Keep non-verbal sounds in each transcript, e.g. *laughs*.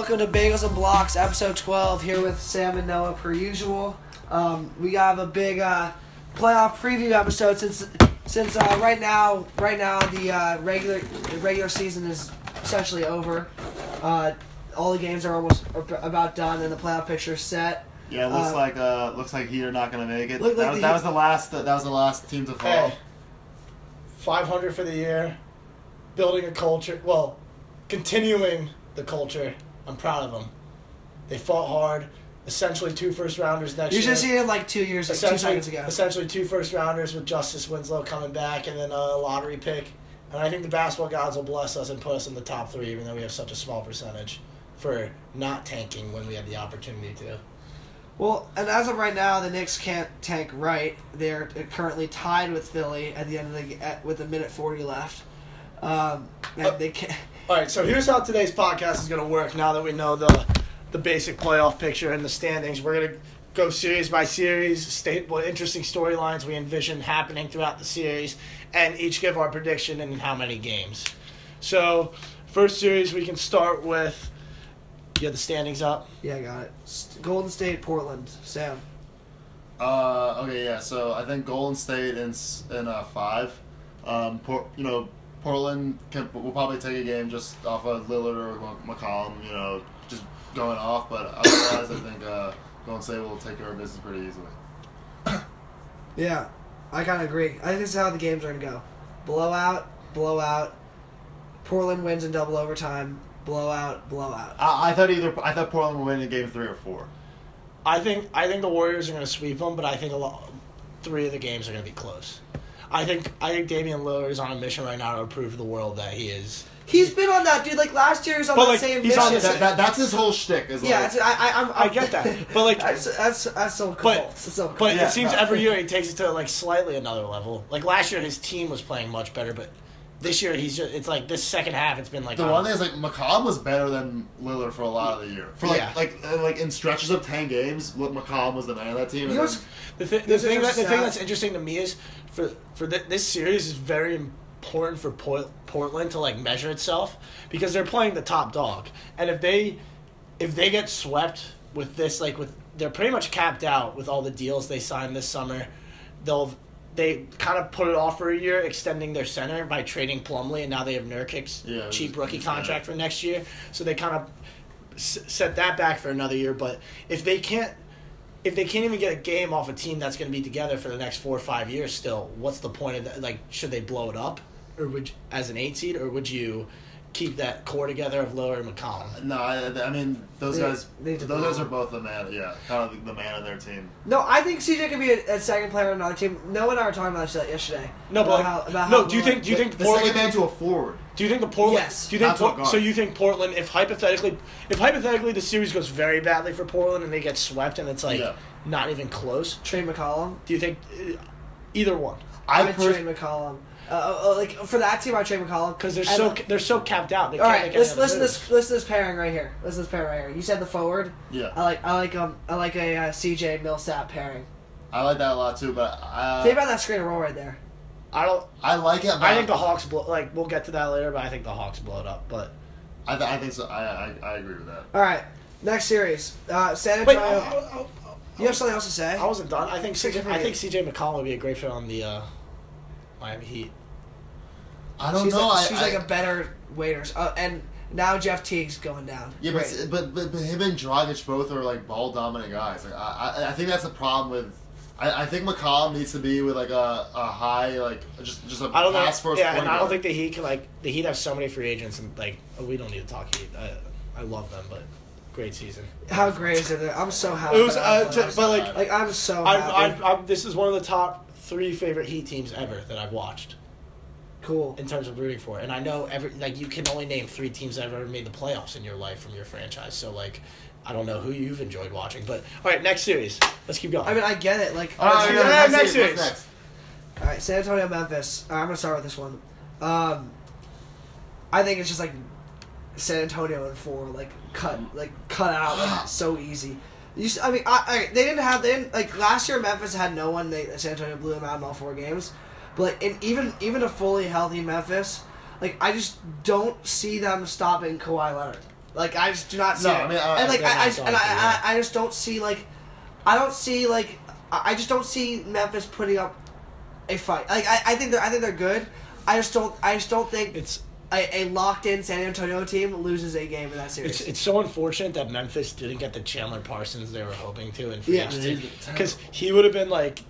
welcome to Bagels and Blox, episode 12, here with Sam and Noah per usual. Um, we have a big uh, playoff preview episode since since uh, right now right now the uh, regular the regular season is essentially over. Uh, all the games are almost about done and the playoff picture is set. Yeah, it looks Uh, like uh looks like Heat are not gonna make it. Look like that, was, the that was the last that was the last team to fall. Hey, 500 for the year, building a culture. Well, continuing the culture. I'm proud of them. They fought hard. Essentially, two first rounders next You year. should see it like two years, two essentially, seconds ago. essentially two first rounders with Justice Winslow coming back, and then a lottery pick. And I think the basketball gods will bless us and put us in the top three, even though we have such a small percentage for not tanking when we had the opportunity to. Well, and as of right now, the Knicks can't tank right. They're currently tied with Philly at the end of the at, with a minute forty left. Um, and Uh, they can't. All right, so here's how today's podcast is going to work. Now that we know the the basic playoff picture and the standings, we're going to go series by series, state what interesting storylines we envision happening throughout the series, and each give our prediction and how many games. So, first series we can start with. You have the standings up. Yeah, I got it. Golden State, Portland, Sam. Uh, okay, yeah. So I think Golden State in in uh, five. Um, Por- you know, Portland can will probably take a game just off of Lillard or McCollum. You know, just going off. But *coughs* otherwise, I think uh, Golden State will take care of business pretty easily. *coughs* Yeah, I kind of agree. I think this is how the games are gonna go: blowout, blowout. Portland wins in double overtime. Blowout, blowout. I, I thought either I thought Portland would win in game three or four. I think I think the Warriors are going to sweep them, but I think a lot, three of the games are going to be close. I think I think Damian Lillard is on a mission right now to prove to the world that he is. He's been on that dude. Like last year, he was on But, that like, same he's on mission. That, that, that's his whole shtick. Is yeah, like, it's, I, I, I'm, I get that, *laughs* but like, that's that's that's so cool. but so cool. but Yeah, it seems no. every year he takes it to like slightly another level. Like last year, his team was playing much better, but this year he's just it's like this second half. It's been like The um, one thing is like McCollum was better than Lillard for a lot of the year. For like Yeah. like uh, like in stretches of ten games, look, McCollum was the man of that team. You know then- The, th- the thing that the thing that's interesting to me is for for th- this series is very important for Port- Portland to like measure itself because they're playing the top dog, and if they if they get swept with this like with they're pretty much capped out with all the deals they signed this summer, they'll they kind of put it off for a year, extending their center by trading Plumlee, and now they have Nurkic's Yeah, cheap rookie yeah. contract for next year. So they kind of s- set that back for another year. But if they can't if they can't even get a game off a team that's going to be together for the next four or five years, still, what's the point of that? Like, should they blow it up, or would as an eight seed, or would you keep that core together of Lillard and McCollum? No, I, I mean those They- guys. they those did- guys are both the man. Yeah, kind of the man of their team. No, I think CJ could be a, a second player on another team. Noah and I were talking about this yesterday. No, but About like, how- about no. how Do you think? Do you The- think the Portland? second man to a forward? Do you think the Portland? Yes. Do you think Por- so? You think Portland? If hypothetically, if hypothetically the series goes very badly for Portland and they get swept and it's like Yeah. not even close, Trey McCollum? do you think uh, either one? I I'd pers- trade McCollum. Uh, uh, uh, like for that team, I would trade McCollum Because they're And, so they're so capped out. They all can't right, make any listen, listen to this. Listen to this pairing right here. Listen to this pairing right here. You said the forward. Yeah, I like I like um I like a uh, CJ Millsap pairing. I like that a lot too. But uh, Think about that screen and roll right there. I don't. I like it. But I think the Hawks blow. Like we'll get to that later, but I think the Hawks blow it up. But I, th- I think so. I, I I agree with that. All right, next series. Uh, San wait, Antonio. I, I- I- you have something else to say? I wasn't done. I think CJ. Different I think CJ McCollum would be a great fit on the uh, Miami Heat. I don't she's know. Like, I, she's I, like a better waiter. Uh, and now Jeff Teague's going down. yeah, but, Great. but but but him and Dragic both are like ball dominant guys. Like I I, I think that's the problem with. I, I think McCollum needs to be with like a, a high like just just a I don't know. pass first. Yeah, point and I don't think the Heat can like the Heat have so many free agents and like oh, we don't need to talk Heat. I, I love them, but great season. How great is it? I'm so happy. It was, for uh, that. to- but like like I'm so I've, happy. I've, I've this is one of the top three favorite Heat teams ever that I've watched. Cool. in terms of rooting for. And I know every like you can only name three teams that have ever made the playoffs in your life from your franchise. So like, I don't know who you've enjoyed watching, but all right, next series. Let's keep going. I mean, I get it. Like, All right, all yeah, yeah, next next series. series. Next? right, San Antonio, Memphis. All right, I'm gonna start with this one. Um, I think it's just like San Antonio and four, like cut, like cut out, like, *gasps* so easy. You, s- I mean, I, I, they didn't have, they didn't like last year. Memphis had no one. They San Antonio blew them out in all four games. But like, in, even even a fully healthy Memphis, like I just don't see them stopping Kawhi Leonard. Like I just do not see No, it. I mean, I- and like they're I, I, and I, yeah. I, I just don't see like, I don't see like, I I just don't see Memphis putting up a fight. Like I, I think they're, I think they're good. I just don't, I just don't think It's a, a locked in San Antonio team loses a game in that series. it's it's so unfortunate that Memphis didn't get the Chandler Parsons they were hoping to in free Yeah. agency because he would have been like.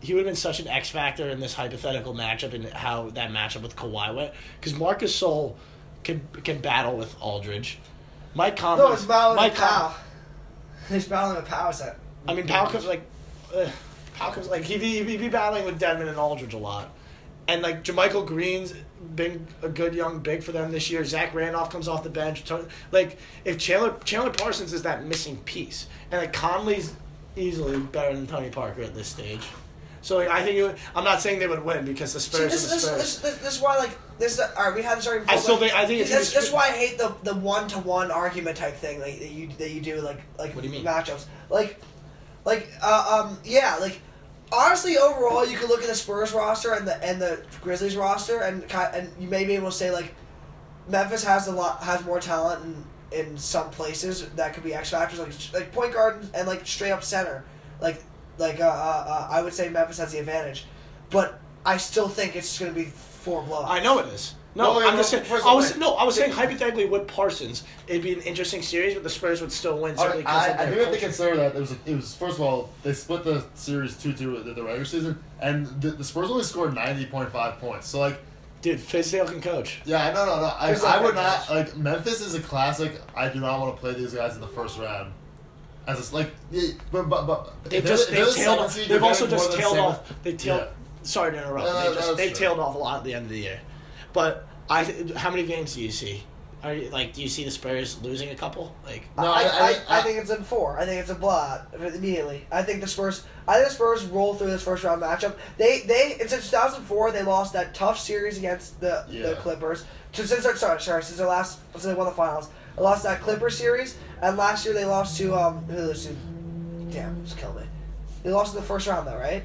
He would have been such an X factor in this hypothetical matchup and how that matchup with Kawhi went. Because Marc Gasol can can battle with Aldridge. Mike Conley. no, it's battling Mike with Pau. It's battling with Pau. That? I mean, Pau comes like, uh, Pau comes like he'd be, he'd be battling with Devin and Aldridge a lot, and like JaMychal Green's been a good young big for them this year. Zach Randolph comes off the bench. Like if Chandler Chandler Parsons is that missing piece, and like Conley's easily better than Tony Parker at this stage. So like, I think it would, I'm not saying they would win because the See, Spurs this, are the this, Spurs. this, this, this is why like this. All right, we had this argument. I still but think- I think it's this, gonna this is why I hate the the one to one argument type thing like that you that you do like like What do you mean? matchups like like uh, um yeah like honestly overall you could look at the Spurs roster and the and the Grizzlies roster and and you may be able to say like Memphis has a lot has more talent in in some places that could be X factors like like point guard and like straight up center like like uh, uh, uh I would say Memphis has the advantage but I still think it's going to be four blowouts. I know it is. No, Well, I'm just saying. I was no, I was saying hypothetically with Parsons, it'd be an interesting series, but the Spurs would still win certainly because I, of I their think if they consider that it was it was first of all they split the series two two in the regular season and the, the Spurs only scored ninety point five points. So like Dude, Fizdale can coach. yeah no no no I, There's I would not match. like Memphis is a classic. I do not want to play these guys in the first round. As a, like but but but They've if just if they've tailed off. They've also just tailed off. They tailed. Yeah. Sorry to interrupt. No, no, they just they true. tailed off a lot at the end of the year. But I, how many games do you see? Are you, like, do you see the Spurs losing a couple? Like, No, I, I- I, I- I, think it's in four. I think it's a blowout immediately. I think the Spurs. I think the Spurs roll through this first round matchup. They they in since 2004 they lost that tough series against the the Clippers. To, since their sorry sorry since their last since they won the finals, they lost that Clipper series, and last year they lost to um who they lose to? Damn, just kill me. They lost in the first round though, right?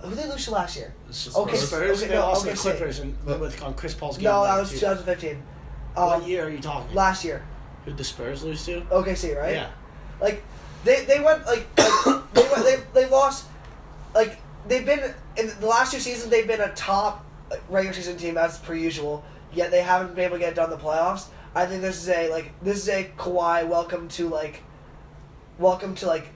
Who did they lose to last year? Okay, the Spurs, okay, they no, lost okay, to the Clippers and with on Chris Paul's game. No, that was too. 2015. What Um, year are you talking? last year. Who'd the Spurs lose to? OKC, right? Yeah. Like they they went like, like *coughs* they went, they they lost like they've been in the last two seasons they've been a top regular season team as per usual. Yet they haven't been able to get done in the playoffs. I think this is a like this is a Kawhi welcome to like welcome to like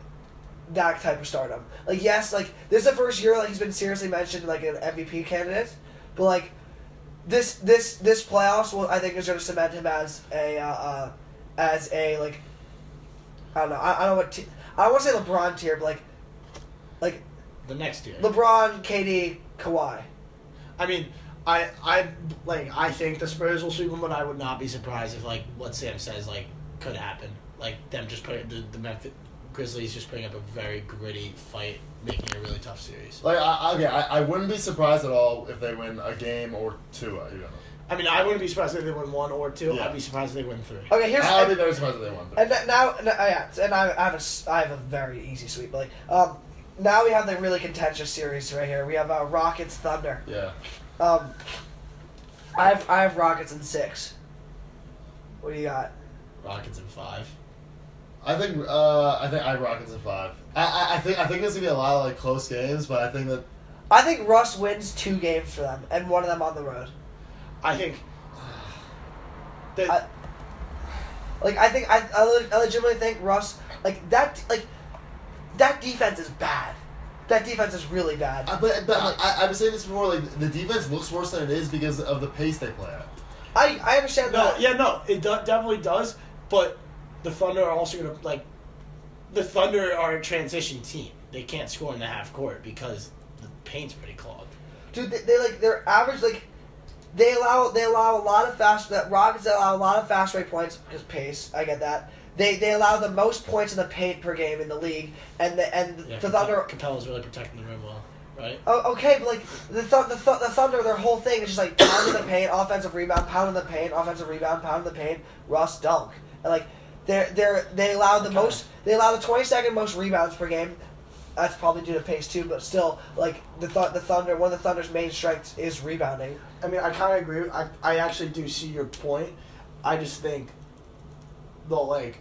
that type of stardom. Like yes, like this is the first year like he's been seriously mentioned like an MVP candidate, but like this this this playoffs will I think is going to cement him as a uh, uh, as a like I don't know I, I don't know what t- I want to say LeBron tier but like like The next year. LeBron, KD, Kawhi. I mean, I I like I think the Spurs will sweep them, but I would not be surprised if like what Sam says like could happen. Like them just putting the, the Memphis Grizzlies just putting up a very gritty fight, making it a really tough series. Like I, I- okay, I, I wouldn't be surprised at all if they win a game or two. uh, You know. I mean, I wouldn't be surprised if they win one or two. Yeah. I'd be surprised if they win three. Okay, here's I'd be and, very surprised if they won. and th- now and, uh, yeah, and I, I have a s- I have a very easy sweep. But like um, now we have the really contentious series right here. We have uh, Rockets Thunder. Yeah. Um, I have I have Rockets in six. What do you got? Rockets in five. I think uh, I think I have Rockets in five. I, I, I think I think there's gonna be a lot of like close games, but I think that I think Russ wins two games for them, and one of them on the road. I think. *sighs* I- Like I think I, I, I legitimately think Russ like that like that defense is bad. That defense is really bad. Uh, but but like, I, I've saying this before. Like the defense looks worse than it is because of the pace they play at. I I understand no, that. yeah, no, it do- definitely does. But the Thunder are also gonna like. The Thunder are a transition team. They can't score in the half court because the paint's pretty clogged. Dude, they, they like their average like they allow they allow a lot of fast that Rockets allow a lot of fast break points because pace. I get that. They they allow the most points in the paint per game in the league, and the and Yeah, the Thunder. Capela's really protecting the rim well, right? Oh, okay, but like the th- the, th- the Thunder, their whole thing is just like pounding the paint, offensive rebound, pounding the paint, offensive rebound, pounding the paint, Russ dunk, and like they're they're they allow the Okay. most they allow the twenty second most rebounds per game. That's probably due to pace too, but still, like the th- the Thunder, one of the Thunder's main strengths is rebounding. I mean, I kind of agree. I, I actually do see your point. I just think they'll like.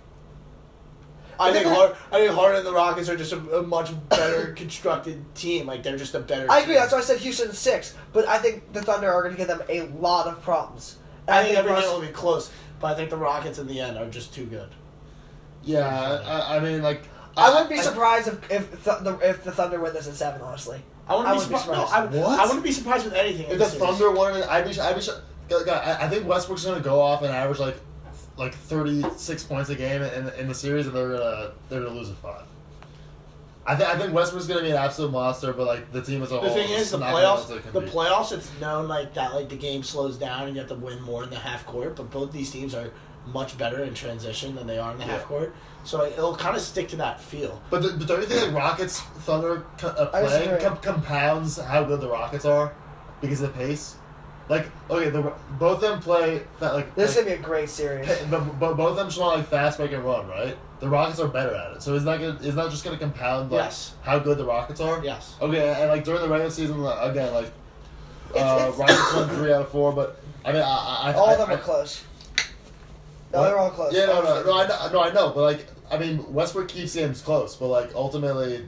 I think they're Har- I think Harden and the Rockets are just a, a much better *laughs* constructed team. Like they're just a better. I agree. team. That's why I said Houston six. But I think the Thunder are going to give them a lot of problems. And I think every Russ- will be close, but I think the Rockets in the end are just too good. Yeah, I, I mean, like. I wouldn't be I- surprised if if the, the if the Thunder win this in seven. Honestly, I wouldn't I be wouldn't be surprised. surprised. No, I, What? I wouldn't be surprised with anything. in If the this series. Thunder won, it, I'd be, I'd be. God, I I think Westbrook's gonna go off and average like, like thirty six points a game in, in the series, and they're gonna they're gonna lose a five. I think I think Westbrook's gonna be an absolute monster, but like the team as a whole. The thing is, the playoffs. be able to The playoffs, it's known like that. Like the game slows down and you have to win more in the half court. But both these teams are much better in transition than they are in the Yeah. half court. So like, it'll kind of stick to that feel. But, the, but don't you think like Rockets Thunder co- uh, playing com- compounds how good the Rockets are because of the pace? Like okay, the both of them play that like. this is like, to be a great series. but, but both of them just want like fast break and run, right? The Rockets are better at it, so is that gonna, is that just gonna compound like Yes. how good the Rockets are? Yes. Okay, and like during the regular season, like, again, like uh, It's- it's- Rockets won *coughs* three out of four, but I mean, I, I, I All of them I, are close. No, What? they're all close. Yeah, no, no, no, I know, no, I know, but like, I mean, Westbrook keeps games close, but like ultimately,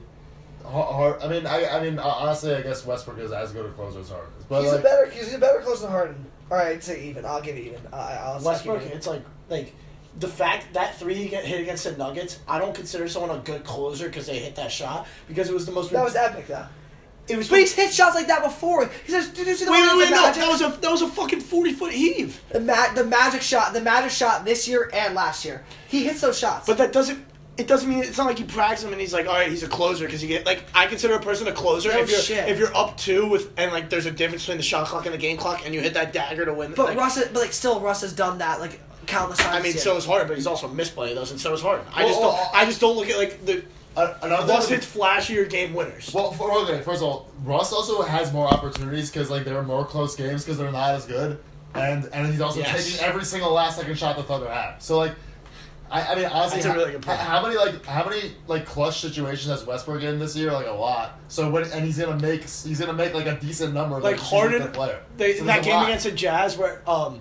hard. I mean, I, I mean, honestly, I guess Westbrook is as good a closer as Harden, but he's like, a better. He's a better close than Harden. All right, say even. I'll give you even. I, I'll say Westbrook, even. it's like like the fact that three he get hit against the Nuggets. I don't consider someone a good closer because they hit that shot because it was the most. That was epic, though. it was. But he's hit shots like that before. He says, "Did you see the wait, wait, wait! against No, that was a that was a fucking forty foot heave. the, ma- the Magic shot. The Magic shot this year and last year. He hits those shots. But that doesn't. It doesn't mean it's not like you practice him and he's like, all right, he's a closer because you get like I consider a person a closer No if you're shit. if you're up two with and like there's a difference between the shot clock and the game clock and you hit that dagger to win. But like, Russ, but like still, Russ has done that like countless times. I mean, this so year. is Harden, but he's also misplaying those, and so is Harden. I Well, just don't. well, I just don't look at like the uh, another Russ hits flashier game winners. Well, for, okay, first of all, Russ also has more opportunities because like there are more close games because they're not as good, and and he's also Yes. taking every single last second shot the Thunder have. So like, I, I mean honestly, That's a how, really good point. how many like how many like clutch situations has Westbrook in this year? Like a lot. So when and he's gonna make he's gonna make like a decent number. like he's a good Harden, player. they, So that game lot. against the Jazz where um,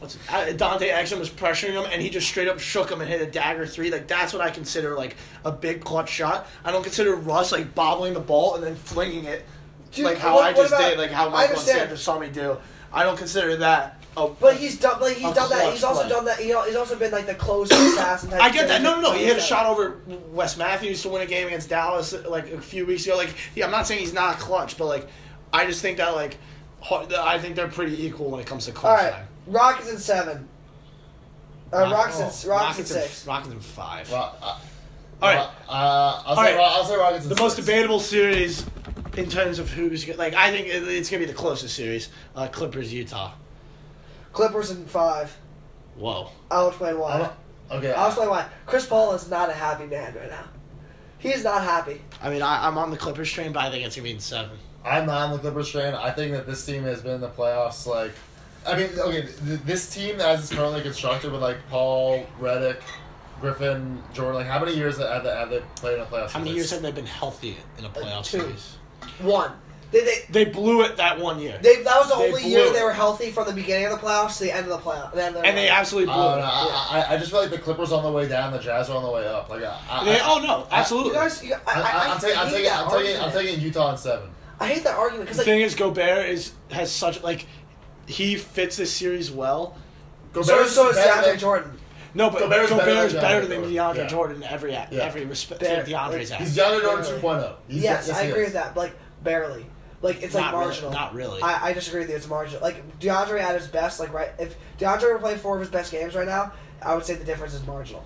what's uh, Dante Exum was pressuring him and he just straight up shook him and hit a dagger three. Like that's what I consider like a big clutch shot. I don't consider Russ like bobbling the ball and then flinging it Dude, like how what- I just about- did, like how I Michael and. Sanders saw me do. I don't consider that. A, But he's done. Like he's A done that. clutch He's also play. done that. He, he's also been like the closer *clears throat* assassin. Type I get that. No, no, no. He hit a shot over Wes Matthews to win a game against Dallas like a few weeks ago. Like, yeah, I'm not saying he's not clutch, but like, I just think that like, har- I think they're pretty equal when it comes to All clutch right, time. Rockets in seven. Uh, Rock- Rockets, oh, in, Rockets, Rockets in in- six. Rockets in five. Well, uh, All right. Uh, I'll say right. Ro- I'll say Rockets. in the most six. debatable series in terms of who's go- like I think it- it's gonna be the closest series. Uh, Clippers Utah. Clippers in five. Whoa. I'll explain why. I'm- Okay. I'll explain why. Chris Paul is not a happy man right now. He's not happy. I mean, I, I'm on the Clippers train, but I think it's gonna be in seven. I'm not on the Clippers train. I think that this team has been in the playoffs. Like, I mean, okay, th- this team as it's currently constructed with like Paul, Redick, Griffin, Jordan. Like, how many years have they, have they played in the playoffs? How many since years have they been healthy in a playoff two. series? One. They, they, They blew it that one year, they, that was the They only year it. they were healthy from the beginning of the playoffs to the end of the playoffs. Then and they absolutely blew don't it. know. I, I, I just feel like the Clippers are on the way down, the Jazz are on the way up. Like, I, I, They- I, oh no, absolutely. You guys, you, I, am taking, I'm taking, I'm taking, I'm taking Utah in seven. I hate that argument because the like thing is, Gobert is has such like he fits this series well. so, Gobert's so is better DeAndre than- Jordan. No, but Gobert's Gobert is than better DeAndre than Jordan. DeAndre Yeah. Jordan in every Yeah. every respect. Bare- DeAndre's like, ass. He's DeAndre Jordan Barely. 2.0. He's, Yes, I agree with that. Like barely. Like it's like Not really- marginal. not really. I, I disagree with you. It's marginal. Like DeAndre at his best, like right. If DeAndre were playing four of his best games right now, I would say the difference is marginal.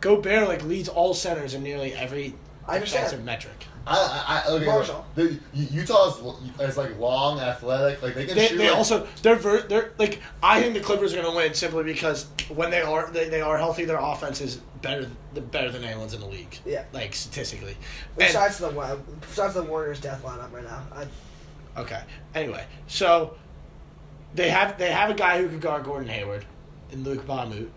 Gobert like leads all centers in nearly every I understand. defensive metric. I, I, I, okay, Marshall. The, Utah is, is like long, athletic. Like they can They, shoot. they like- also they're ver- they're like I think the Clippers are going to win simply because when they are they, they are healthy, their offense is better they're better than anyone's in the league. Yeah. like statistically. And- Besides the Wa- besides the Warriors' death lineup right now, I, Okay. Anyway, so they have they have a guy who could guard Gordon Hayward and Luc Mbah a Moute.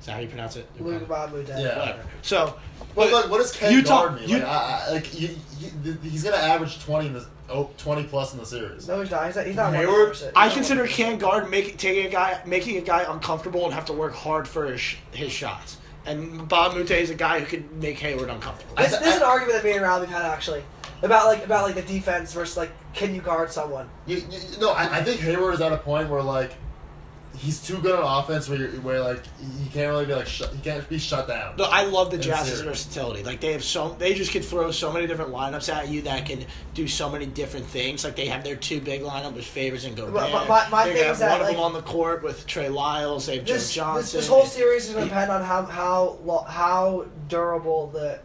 Is that how you pronounce it? Luke Babu death. Yeah. Whatever. So, But but like, what does Ken Utah- guard me? you- Like, I, I, like he, he, he's gonna average twenty in this oh, 20 plus in the series. No, he's not. He's not. He's not Hayward, 100%. I not consider 100%. can guard making taking a guy making a guy uncomfortable and have to work hard for his, his shots. And Bob Mute is a guy who can make Hayward uncomfortable. I- This, this is an argument that me and Ralph have had actually about like about like the defense versus like can you guard someone? You, you, no, I, I think Hayward is at a point where like he's too good on offense where, you're, where like he can't really be like shut, he can't be shut down. No, I love the Jazz's versatility. Like they have so they just could throw so many different lineups at you that can do so many different things. Like they have their two big lineup with Favors and Gobert. But- but my- my they thing have is that, one of like- them on the court with Trey Lyles. They have This, Joe Johnson. this this whole series is going to depend on how how how durable the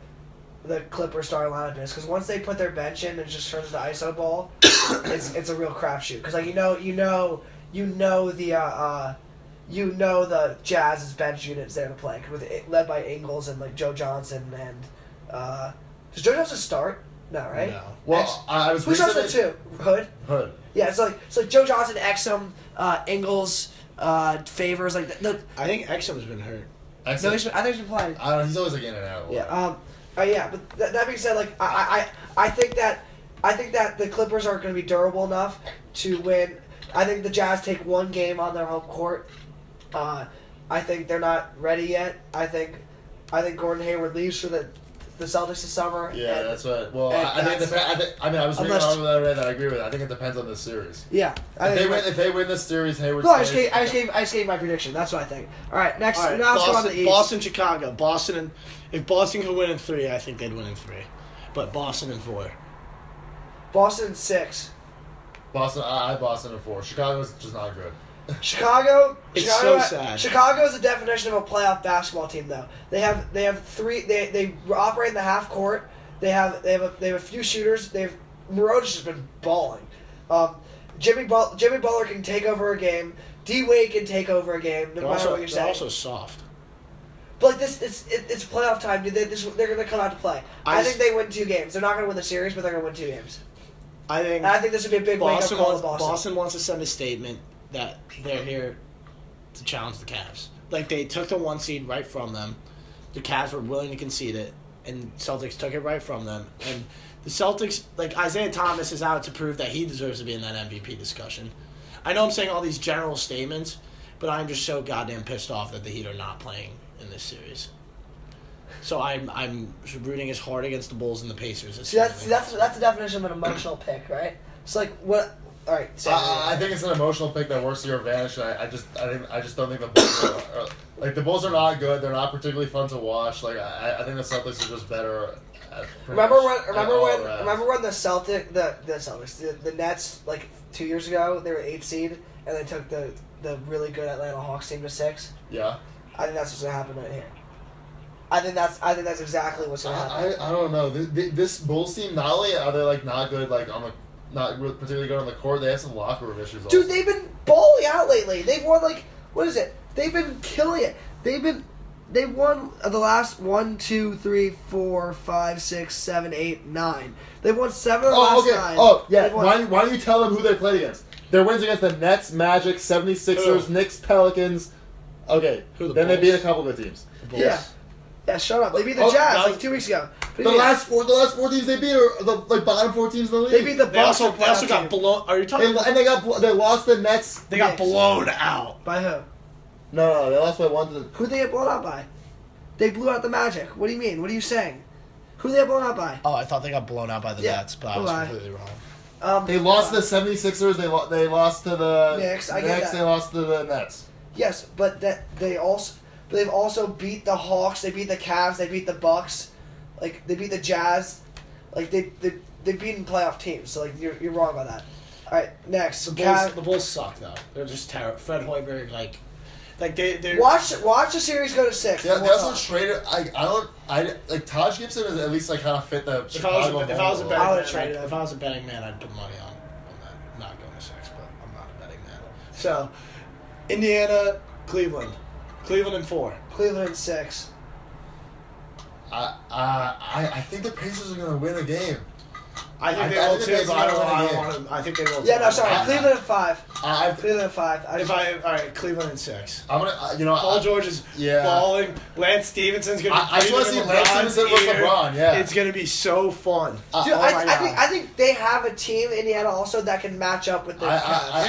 the Clippers starting lineup is. Because once they put their bench in and it just turns into iso ball, *coughs* it's it's a real crapshoot. Because like you know you know you know the uh, uh you know the Jazz's bench units there to play with led by Ingles and like Joe Johnson and uh does Joe Johnson start? No, right? No. well, I, I was Who starts at recently- two? Hood. Hood. Yeah, it's like it's like Joe Johnson, Exum, uh, Ingles, uh, favors like the, the I think Exum's been hurt. no, he's been, I think he's been playing. I don't. He's always like in and out. Yeah, um, uh, yeah, but th- that being said, like I, I, I I think that I think that the Clippers are going to be durable enough to win. I think the Jazz take one game on their home court. Uh, I think they're not ready yet. I think I think Gordon Hayward leaves for the the Celtics this summer. Yeah, and- that's what. Well, I, I think it dep- I, think, I mean, I was reading Unless- an article the that I agree with. It. I think it depends on the series. yeah. I If think they win, if they win this series, Hayward. no, I just, gave, I just gave I just gave my prediction. That's what I think. All right, next. All right, now let's go on Boston, the East. Boston, Chicago, Boston, and if Boston could win in three, I think they'd win in three. But Boston in four. Boston six. Boston. I, I Boston in four. Chicago's just not good. Chicago. It's Chicago, so sad. Chicago is the definition of a playoff basketball team, though. They have they have three. They they operate in the half court. They have they have a, they have a few shooters. They've Mirotic has been balling. Um, Jimmy Butler, Jimmy Butler can take over a game. D Wade can take over a game, no They're matter also, what you're they're saying. also soft. but like this, it's it, it's playoff time. dude. They, this, they're going to come out to play. I, I think s- they win two games. They're not going to win the series, but they're going to win two games. I think I think this would be a big wake up Boston wants, to Boston. Boston wants to send a statement that they're here to challenge the Cavs. Like they took the one seed right from them. The Cavs were willing to concede it, and Celtics took it right from them. And the Celtics, like Isaiah Thomas, is out to prove that he deserves to be in that MVP discussion. I know I'm saying all these general statements, but I'm just so goddamn pissed off that the Heat are not playing in this series. So I'm I'm rooting as hard against the Bulls and the Pacers. as See, that's humanly that's that's the definition of an emotional pick, right? It's like what? All right, Sam, I, I think it's an emotional pick that works to your advantage. I, I just, I think, I just don't think the Bulls are, are like the Bulls are not good. They're not particularly fun to watch. Like I, I think the Celtics are just better. Remember when? Remember when? around. Remember when the Celtic, the the Celtics, the, the Nets, like two years ago, they were eight seed, and they took the the really good Atlanta Hawks team to six. Yeah, I think that's what's gonna happen right here. I think that's I think that's exactly what's I, gonna happen. I, I don't know. Th- th- This Bulls team not only are they like not good, like on the not particularly good on the court, they have some locker room issues. Dude, also. they've been balling out lately. They've won like what is it? They've been killing it. They've been they won the last one, two, three, four, five, six, seven, eight, nine. They've won seven of the Oh, last okay. nine. Oh, yeah. Won- Why, why don't you tell them who they played against? Their wins against the Nets, Magic, 76ers, Who? Knicks, Pelicans. Okay. Who, the then they beat a couple good teams. The Bulls. Yeah. Yeah, shut up. They beat the Oh, Jazz that like two weeks ago. The yeah, last four, the last four teams they beat are the like bottom four teams in the league. they beat the They Bucks. also, they also got blown. Are you talking? They, and they got bl- they lost the Nets. They got Knicks. blown out. by who? No, no, they lost by one to the. Who they get blown out by? They blew out the Magic. What do you mean? What are you saying? Who they got blown out by? Oh, I thought they got blown out by the Yeah. Nets, but I was Why? completely wrong. Um, They lost to the 76ers. They lo- they lost to the Knicks, I get Knicks. that. They lost to the Nets. Yes, but that they also but they've also beat the Hawks. They beat the Cavs. They beat the Bucks. Like they beat the Jazz. Like they they they beaten playoff teams. So like you're you're wrong about that. All right, next. The Bulls, Cav- the Bulls suck though. They're just terrible. Fred Hoiberg, like, like they they watch watch the series go to six. Yeah, and they we'll also traded. I I don't. I like Taj Gibson is at least like kind of fit the If I was a, if I was a mold. betting I man, would've I'd- if I was a betting man, I'd put money on on that. Not going to six, but I'm not a betting man. So, Indiana, Cleveland, Cleveland in four. Cleveland in six. I, uh, I I think the Pacers are gonna win a game. I think I- they I will think too, but I don't, I don't win. want to. I think they will. Yeah, too. no, sorry. I- Cleveland at five. I, I, Cleveland at five. I If just, I all right, Cleveland in six. I'm gonna, uh, you know, Paul I, George is yeah. balling. Lance Stephenson's gonna. Be I- I just wanna breathing see in Lance LeBron's Stephenson with ear. LeBron, yeah. it's gonna be so fun. Uh, Dude, oh I, my I God. think I think they have a team Indiana also that can match up with the I, I, I,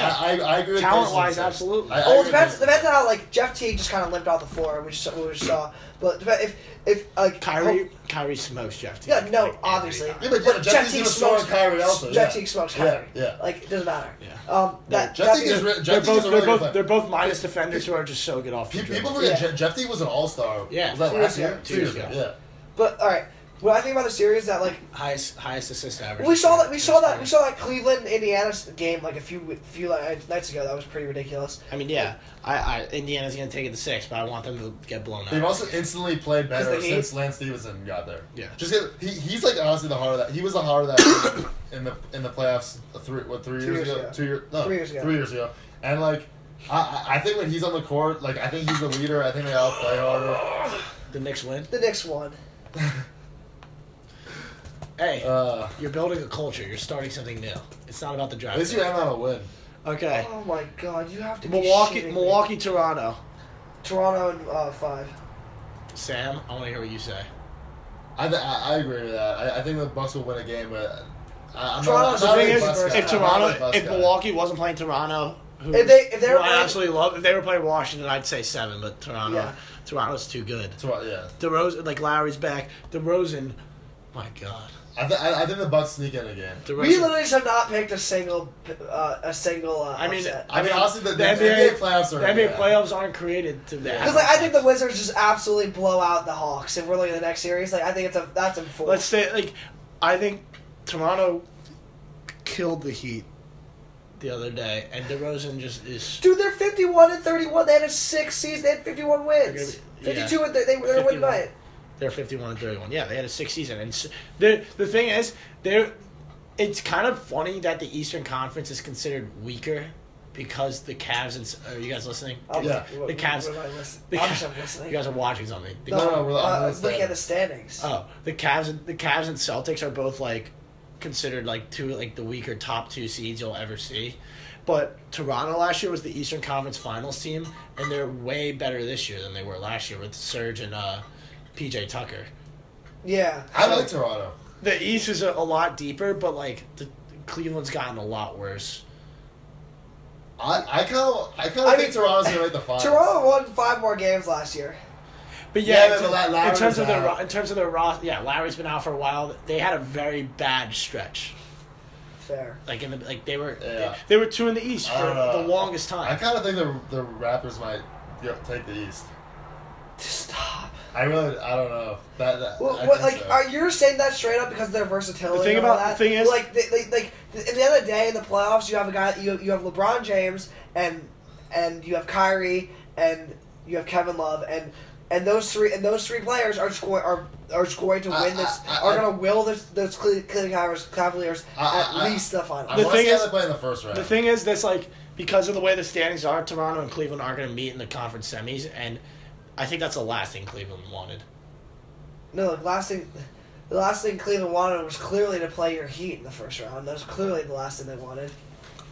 I, I agree with Talent wise, in six. absolutely. I- I well, it depends. Depends on how like Jeff Teague just kind of limped off the floor, which we saw. But if if like Kyrie, Kyrie smokes Jeff. Teague. yeah, no, Like, obviously. Yeah, but yeah, Jeff Teague's gonna score on Kyrie also, Jeff yeah. Teague smokes Kyrie. yeah. Like it doesn't matter. Yeah. Um, that, Jeff Teague is re- They're Teague both, is a they're really both, they're both minus defenders who are just so good off the dribble. People forget Yeah. Jeff Teague was an All Star. Yeah. was that last year? Two years ago. Yeah. But all right, what I think about the series that like highest highest assist average. we saw that we saw that we saw that Cleveland Indiana game like a few few like, nights ago. That was pretty ridiculous. I mean, yeah, I, I Indiana's gonna take it to six, but I want them to get blown out. They've also instantly played better the Heat- since Lance Stephenson got there. Yeah. Just get, he, he's like honestly the heart of that. He was the heart of that *coughs* in the in the playoffs uh, three what three Two years, years ago? ago. Two years no Three years ago. Three years ago. And like I I I think when he's on the court, like I think he's the leader. I think they all play harder. the Knicks win. The Knicks won. *laughs* Hey, Uh, you're building a culture. You're starting something new. It's not about the at draft. least you have on a win. Okay. Oh my God, you have to be Milwaukee, shitting me. Milwaukee, Toronto. Toronto and uh, five. Sam, I want to hear what you say. I, th- I I agree with that. I, I think the Bucks will win a game, but I, I'm Toronto's not, I'm not thing a is, big guy. if I'm not a Toronto, big Bucks if guy. Milwaukee wasn't playing Toronto, who, If they- if they who were I playing- absolutely love, if they were playing Washington, I'd say seven. But Toronto, Yeah. Toronto's too good. Toronto, yeah. DeRozan, like Lowry's back. DeRozan, my God. I, th- I, I think the Bucks sneak in again. DeRozan, We literally have not picked a single uh, a single. Uh, I mean, upset. I mean, honestly, the, the, the NBA, NBA playoffs are the NBA yeah. playoffs aren't created to Yeah. Because like I think the Wizards just absolutely blow out the Hawks if we're looking at the next series. Like I think it's a that's a four. Let's say like, I think Toronto killed the Heat the other day, and DeRozan just is. Dude, they're fifty-one and thirty-one. They had a six season. They had fifty-one wins. They're be- yeah. Fifty-two and they, they were winning by it. They're fifty-one and thirty-one. Yeah, they had a six season, and s- the the thing is, they're. It's kind of funny that the Eastern Conference is considered weaker because the Cavs and are you guys listening? Oh, Yeah. The Cavs- what am I listening? the I'm listening. You guys are watching something. The- No, no, we're- uh, looking at the standings. Oh, the Cavs and the Cavs and Celtics are both like considered like two like the weaker top two seeds you'll ever see. But Toronto last year was the Eastern Conference Finals team, and they're way better this year than they were last year with Serge and uh, PJ Tucker. yeah. I So- like Toronto. The East is a, a lot deeper, but like the Cleveland's gotten a lot worse. I I kind of I kind of think mean, Toronto's gonna make the finals. Toronto won five more games last year. But yeah, Yeah, in, but La- in terms of their out. in terms of their roster, yeah, Lowry's been out for a while. They had a very bad stretch. Fair. Like in the like they were Yeah. they, they were two in the East for don't the longest time. I kind of think the the Raptors might yeah, take the East. Stop. I really I don't know that. that Well, I what, like, so. are you saying that straight up because of their versatility? The thing and all about- that? the thing is- like, they, they, like, at the end of the day, in the playoffs, you have a guy, you you have LeBron James, and and you have Kyrie, and you have Kevin Love, and and those three and those three players are just going are are just going to I- win this, I- I- are going to will this, those Cleveland Cavaliers, Cavaliers I- at I- least the final. The thing is, how is- play in the first round. The thing is, that's like because of the way the standings are, Toronto and Cleveland aren't going to meet in the conference semis, and I think that's the last thing Cleveland wanted. no, the last thing. The last thing Cleveland wanted was clearly to play your Heat in the first round. That was clearly the last thing they wanted.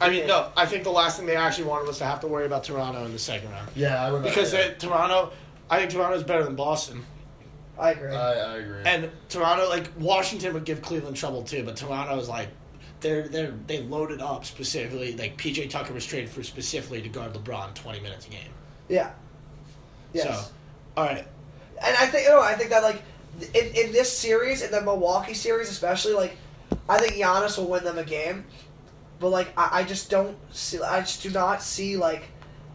I mean, Yeah. no, I think the last thing they actually wanted was to have to worry about Toronto in the second round yeah, I would because yeah. they- Toronto, I think Toronto's better than Boston, I agree. I, I agree. and Toronto like Washington would give Cleveland trouble too, but Toronto's like. They're, they're, they loaded up specifically. Like PJ Tucker was traded for specifically to guard LeBron twenty minutes a game. yeah. Yes. So, all right, And I think no, I think that like in, in this series, in the Milwaukee series especially, like I think Giannis will win them a game. But like I, I just don't see I just do not see like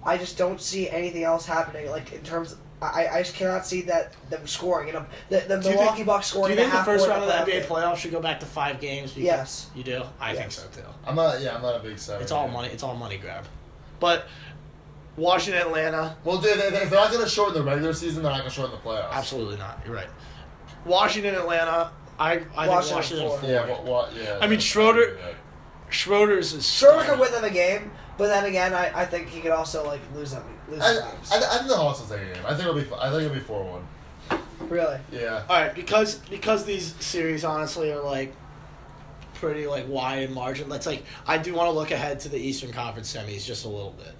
I just don't see anything else happening like in terms of, I, I just cannot see that them scoring. You know, the, the Milwaukee think- Bucks Do scoring. you think a the half first round of the playoff NBA playoffs should go back to five games? Because Yes. You do? I think so too. I'm not. Yeah, I'm not a big seven. It's all money. It's all money grab. But Washington, Atlanta, Well, dude, if if they're not gonna shorten the regular season, they're not gonna shorten the playoffs. absolutely not. You're right. Washington, Atlanta. I I think Washington Washington four. four. Yeah. What? what yeah. I mean, that's- Schroeder- yeah. Schroeder's is Schroeder stunning. could win them a game, but then again, I, I think he could also like lose them lose I, them games. I, I think the Hawks will take a game. I think it'll be. I think it'll be four one. really. Yeah. All right, because because these series honestly are like pretty like wide in margin. Let's like I do want to look ahead to the Eastern Conference semis just a little bit.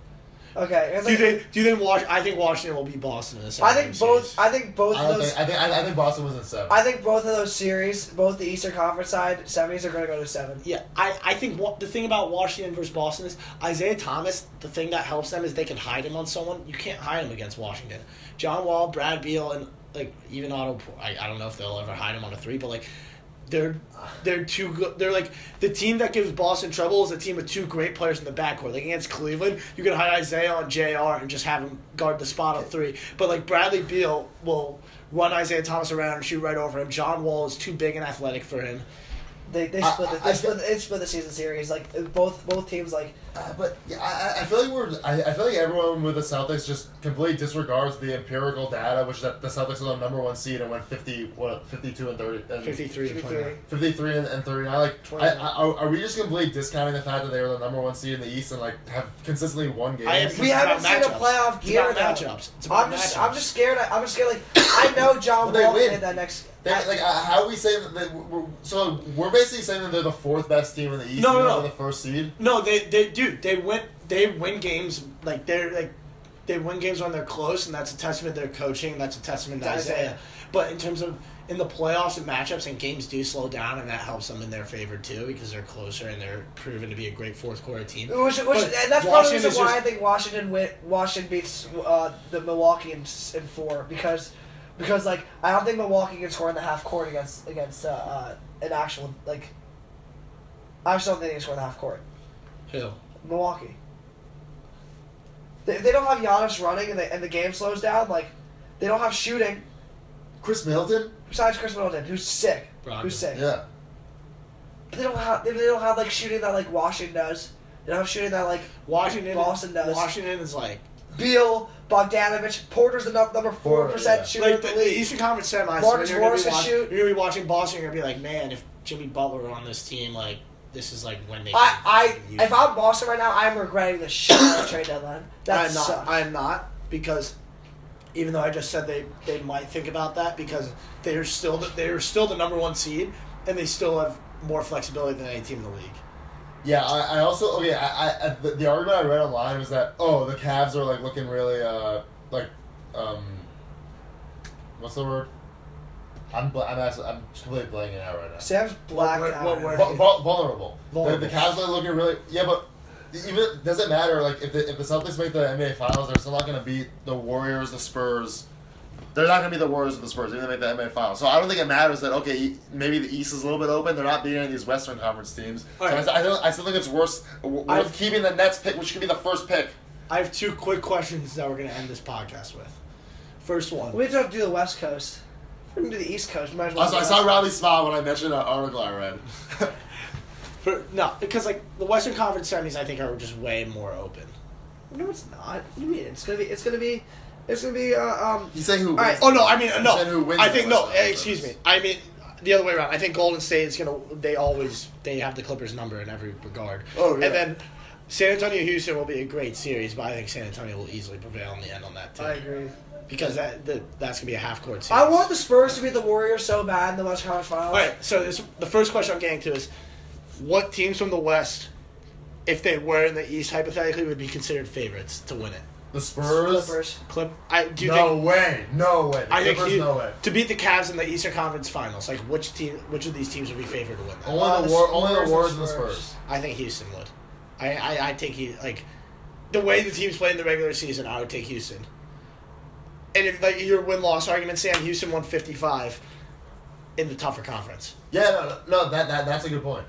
Okay. 'cause Do you think? Do you think Wash? I think Washington will beat Boston in the second. I think both. I think both I, of those. think, I think I, I think Boston was in seven. I think both of those series, both the Eastern Conference side semis, are going to go to seven. Yeah, I, I think what the thing about Washington versus Boston is Isaiah Thomas. The thing that helps them is they can hide him on someone. You can't hide him against Washington. John Wall, Brad Beal, and like even Otto. I, I don't know if they'll ever hide him on a three, but like they're they're too good. They're like the team that gives Boston trouble is a team with two great players in the backcourt. Like against Cleveland, you can hide Isaiah on Jr. and just have him guard the spot on three. But like Bradley Beal will run Isaiah Thomas around and shoot right over him. John Wall is too big and athletic for him. They they I- split the, they I split, they split the season series like both both teams like Uh, but yeah, I, I- I feel like we're. I, I feel like everyone with the Celtics just completely disregards the empirical data, which is that the Celtics are the number one seed and went fifty, what, fifty-two and thirty, and 53 and 29. 53 and, and 39. Like, I, I, are, are we just completely discounting the fact that they were the number one seed in the East and like have consistently won games? I we haven't about seen a matchups. playoff It's year about matchups. It's about I'm just matchups. I'm just scared. I'm just scared. Like I know John Well, Wall win. in that next. They, like, uh, how we saying that? They, we're, so we're basically saying that they're the fourth best team in the East. No, no, no. they're the first seed. No, they they dude, they win they win games like they're like they win games when they're close, and that's a testament to their coaching. That's a testament to Isaiah. Isaiah. But in terms of in the playoffs and matchups, and games do slow down, and that helps them in their favor too because they're closer and they're proven to be a great fourth quarter team. Which, which, and that's part of the reason why just- I think Washington win, Washington beats uh, the Milwaukee in, in four because because like I don't think Milwaukee can score in the half court against against uh, uh, an actual like. I just don't think they can score in the half court. Who? Milwaukee. They, they don't have Giannis running and, they, and the game slows down, like they don't have shooting Khris Middleton. besides Khris Middleton, who's sick, Brogdon. who's sick. Yeah. They don't have they, they don't have like shooting that like Washington does. They don't have shooting that like Washington. Boston does. Washington is like Beal, Bogdanovic, Porter's the num- number four Porter, percent yeah. shooter like in the, the the league. Eastern Conference semis. Marcus when you're, gonna Morris be can watch- shoot. you're gonna be watching Boston. You're gonna be like, man, if Jimmy Butler were on this team, like this is like when they. I, I, if I'm Boston right now, I'm regretting the shit out of the *coughs* trade deadline. That I'm not. sucks. I'm not because even though I just said they they might think about that because they're still the, they're still the number one seed and they still have more flexibility than any team in the league. Yeah, I, I also okay. I, I, I the, the argument I read online was that oh the Cavs are like looking really uh like um what's the word? I'm bl- I'm actually, I'm completely blanking out right now. Sam's black. What- what word? Vul- vul- vulnerable. Vulnerable. The, the Cavs are looking really yeah, but even does it matter. Like if the if the Celtics make the NBA Finals, they're still not going to beat the Warriors, the Spurs. They're not going to be the Warriors or the Spurs. Even if they make the NBA Finals. So I don't think it matters that okay, maybe the East is a little bit open. They're not beating any of these Western Conference teams. So Alright. I, I, don't, I still think it's worse worth I've- keeping the Nets pick, which could be the first pick. I have two quick questions that we're gonna end this podcast with. First one. We have to do the West Coast. We're gonna the East Coast. Might as well Also, I saw West Robbie smile when I mentioned an article I read. *laughs* For, no, because like the Western Conference semis, I think are just way more open. No, it's not. What do you mean? It's gonna be. It's gonna be. It's gonna be. Uh, um. He's saying who? All right. wins. Oh no, I mean said no. who wins I the think no. Western eh, Excuse me. I mean the other way around. I think Golden State is gonna. They always they have the Clippers number in every regard. Oh, yeah. And then San Antonio Houston will be a great series, but I think San Antonio will easily prevail in the end on that too. I agree. Because that, that that's gonna be a half court series. I want the Spurs to beat the Warriors so bad in the West Conference Finals. All right. So this, the first question I'm getting to is, what teams from the West, if they were in the East hypothetically, would be considered favorites to win it? The Spurs. Clippers. Clip. I do you no think. way. No way. The I think Clippers, he- no way. to beat the Cavs in the Eastern Conference Finals, like which team, which of these teams would be favored to win that? Only Uh, the the war, only the Warriors and and the Spurs. Spurs. I think Houston would. I, I, I think he like the way the teams play in the regular season. I would take Houston. And if like your win loss argument, Sam, Houston won fifty five in the tougher conference. Yeah, no, no, no, that, that that's a good point.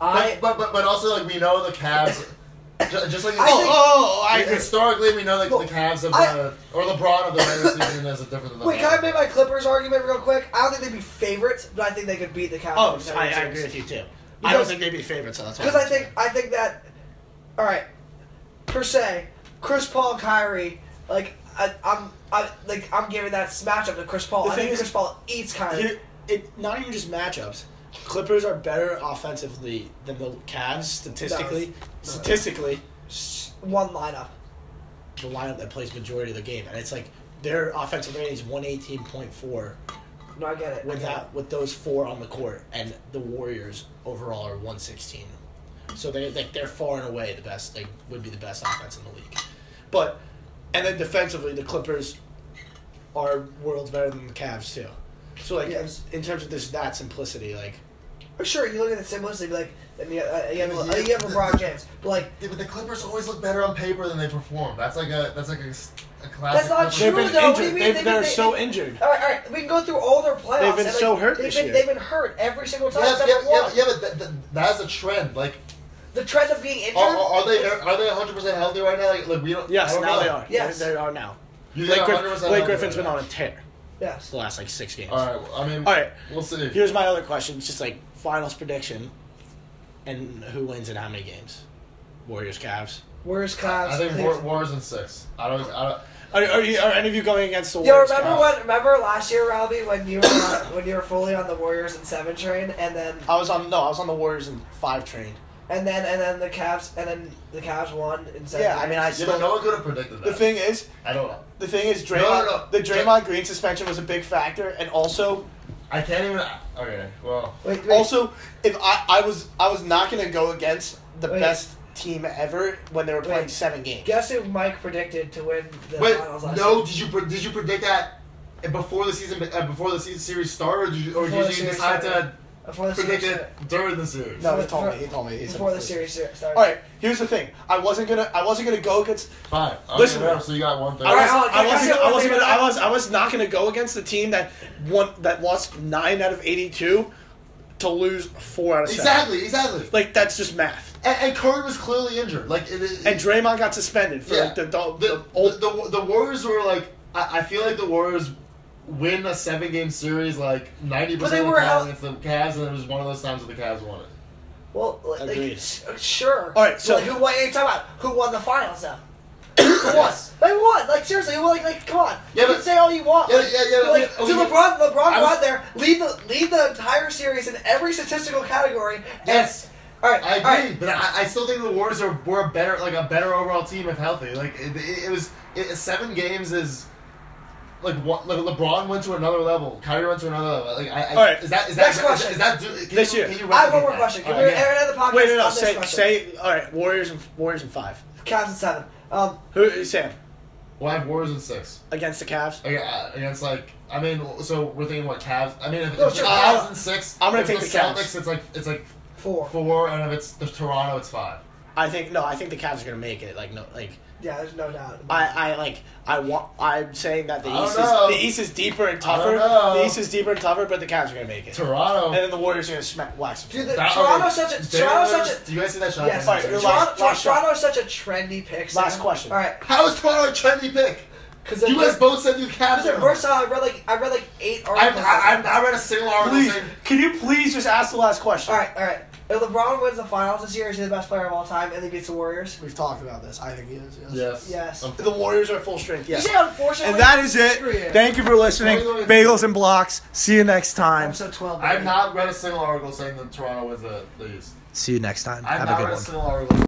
I. But, but but but also like we know the Cavs, *laughs* ju- just like I think- oh, oh, oh I historically we know like Look, the Cavs have I- the or LeBron of the regular season is different than the Wait, can I make my Clippers argument real quick? I don't think they'd be favorites, but I think they could beat the Cavs. Oh, the I, I agree with you too. I don't think they'd be favorites. So that's why Because I think I think that, all right, per se, Chris Paul, Kyrie, like I, I'm, I like I'm giving that matchup to Chris Paul. The I thing think is- Chris Paul eats kind of. it not even just matchups. Clippers are better offensively than the Cavs statistically. No. Statistically, S- One lineup. the lineup that plays majority of the game, and it's like their offensive rating is one eighteen point four, No, I get it. With get that with those four on the court, and the Warriors overall are one sixteen. So they like they're far and away the best. They would be the best offense in the league, but and then defensively, the Clippers are worlds better than the Cavs too. So like Yes. in, in terms of this that simplicity, like it. Sure, you look at the simplicity, like, and you, uh, you, have, Yeah. you have LeBron James, *laughs* but like, Yeah, but the Clippers always look better on paper than they perform. That's like a that's like a, s- a classic. That's not Clippers- they've True, been though. What do injured. you mean? They've, They've they're been- so they- injured. all right, all right, we can go through all their playoffs. They've been and, so hurt they've this been, year. They've been hurt every single time. Yeah, yeah, yeah, yeah, but that, that, that's a trend. Like, The trend of being injured. are, are are they are they 100 percent healthy right now? Like, like we don't. I Yes, don't now know. they are. Yes. they, they are now. You Blake, think Griff- Blake healthy Griffin's right been on a tear yes. the last like six games. All right. I mean. All right. we'll see. Here's my other question. It's just like finals prediction, and who wins in how many games? Warriors, Cavs. Warriors, Cavs? I think War, Wars in six. I don't. I don't Are, are you? Are any of you going against the Yo, Warriors? remember Cavs? when? Remember last year, Robbie, when you were *coughs* when you were fully on the Warriors and seven train, and then I was on. No, I was on the Warriors and five train. And then and then the Cavs and then the Cavs won in seven. Yeah, I mean, I games. yeah, still. but no one could have predicted that. The thing is, I don't know. the thing is, Draymond. No, no, no. The Draymond Green suspension was a big factor, and also, I can't even. Okay. Well. Wait, wait. also, if I, I was, I was not gonna go against the Wait. best team ever when they were playing Wait. seven games. guess who Mike predicted to win the Wait. finals last No. year? Did you pre- did you predict that before the season uh, before the season series started, or did you, or Before the did you series decide started. To Before the series it during the series? No, he told me. He told me. He said before the series started. All right. Here's the thing. I wasn't gonna. I wasn't gonna go against Fine. Okay, Listen. whatever, so you got one third. I was, hold I can wasn't, say I wasn't gonna, I was, I was not going to go against the team that won, that lost nine out of eighty-two, to lose four out of seven. Exactly. Exactly. Like that's just math. And, and Curry was clearly injured. Like it, it, And Draymond got suspended for Yeah. like the, the, the, the old. the, the, the Warriors were like I, I feel like the Warriors win a seven game series like ninety But they percent of the were time out- against the Cavs, and it was one of those times that the Cavs won it. Well, like, Agreed. sure. All right, so- like, who won? You talking about who won the finals though? *coughs* who won? They won. Like seriously, who won? Like, like come on. Yeah, you but- can say all you want. Yeah, yeah, yeah, Like, yeah, oh, did yeah. LeBron, LeBron I was- out there, lead the lead the entire series in every statistical category. and- Yes. all right. I agree, all right. but I, I still think the Warriors are were a better like a better overall team if healthy. Like it, it, it was it, seven games is like what like LeBron went to another level, Kyrie went to another level. Like I, I All right. is that is that Next question. is that, is that can This you, year. Can you I have one more replicate question. that? Can we All right, yeah. end the podcast Wait, no, no. Say, question? say. All right. Warriors and Warriors and five. Cavs and seven. Um, Who? Sam Well, I have Warriors in six. against the Cavs. Okay, uh, against like I mean, so we're thinking what Cavs. I mean, if, No, if sure, the Cavs. Cavs in six, I'm gonna if take the the Cavs. Celtics. It's like it's like four. four, and if it's the Toronto, it's five. I think no. I think the Cavs are gonna make it. Like no. Like Yeah, there's no doubt. I, I like I want. I'm saying that the I East is know. the East is deeper and tougher. The East is deeper and tougher, but the Cavs are gonna make it. Toronto. And then the Warriors are gonna smack wax. them. Dude, the, That- Toronto's okay, such a Damian Toronto's such a Do you guys see that shot? yes. Alright, Toronto, your last- last shot. Toronto's such a trendy pick. Last question. All right, How is Toronto a trendy pick? Because You guys both said you Cavs. Because they're versatile. I read like I read like eight articles. I, I've not read a single article Please, can you please just ask the last question? all right, all right. If LeBron wins the finals this year, is he the best player of all time, and he beats the Warriors? We've talked about this. I think he is. Yes. yes. Yes. Um, The Warriors are full strength. Yes. You say unfortunately. And that is Screw you. it. Thank you for listening. Bagels and Blox. See you next time. Episode twelve. I've not read a single article saying that Toronto wins the, the East. See you next time. I've Have not a read good a one. single article.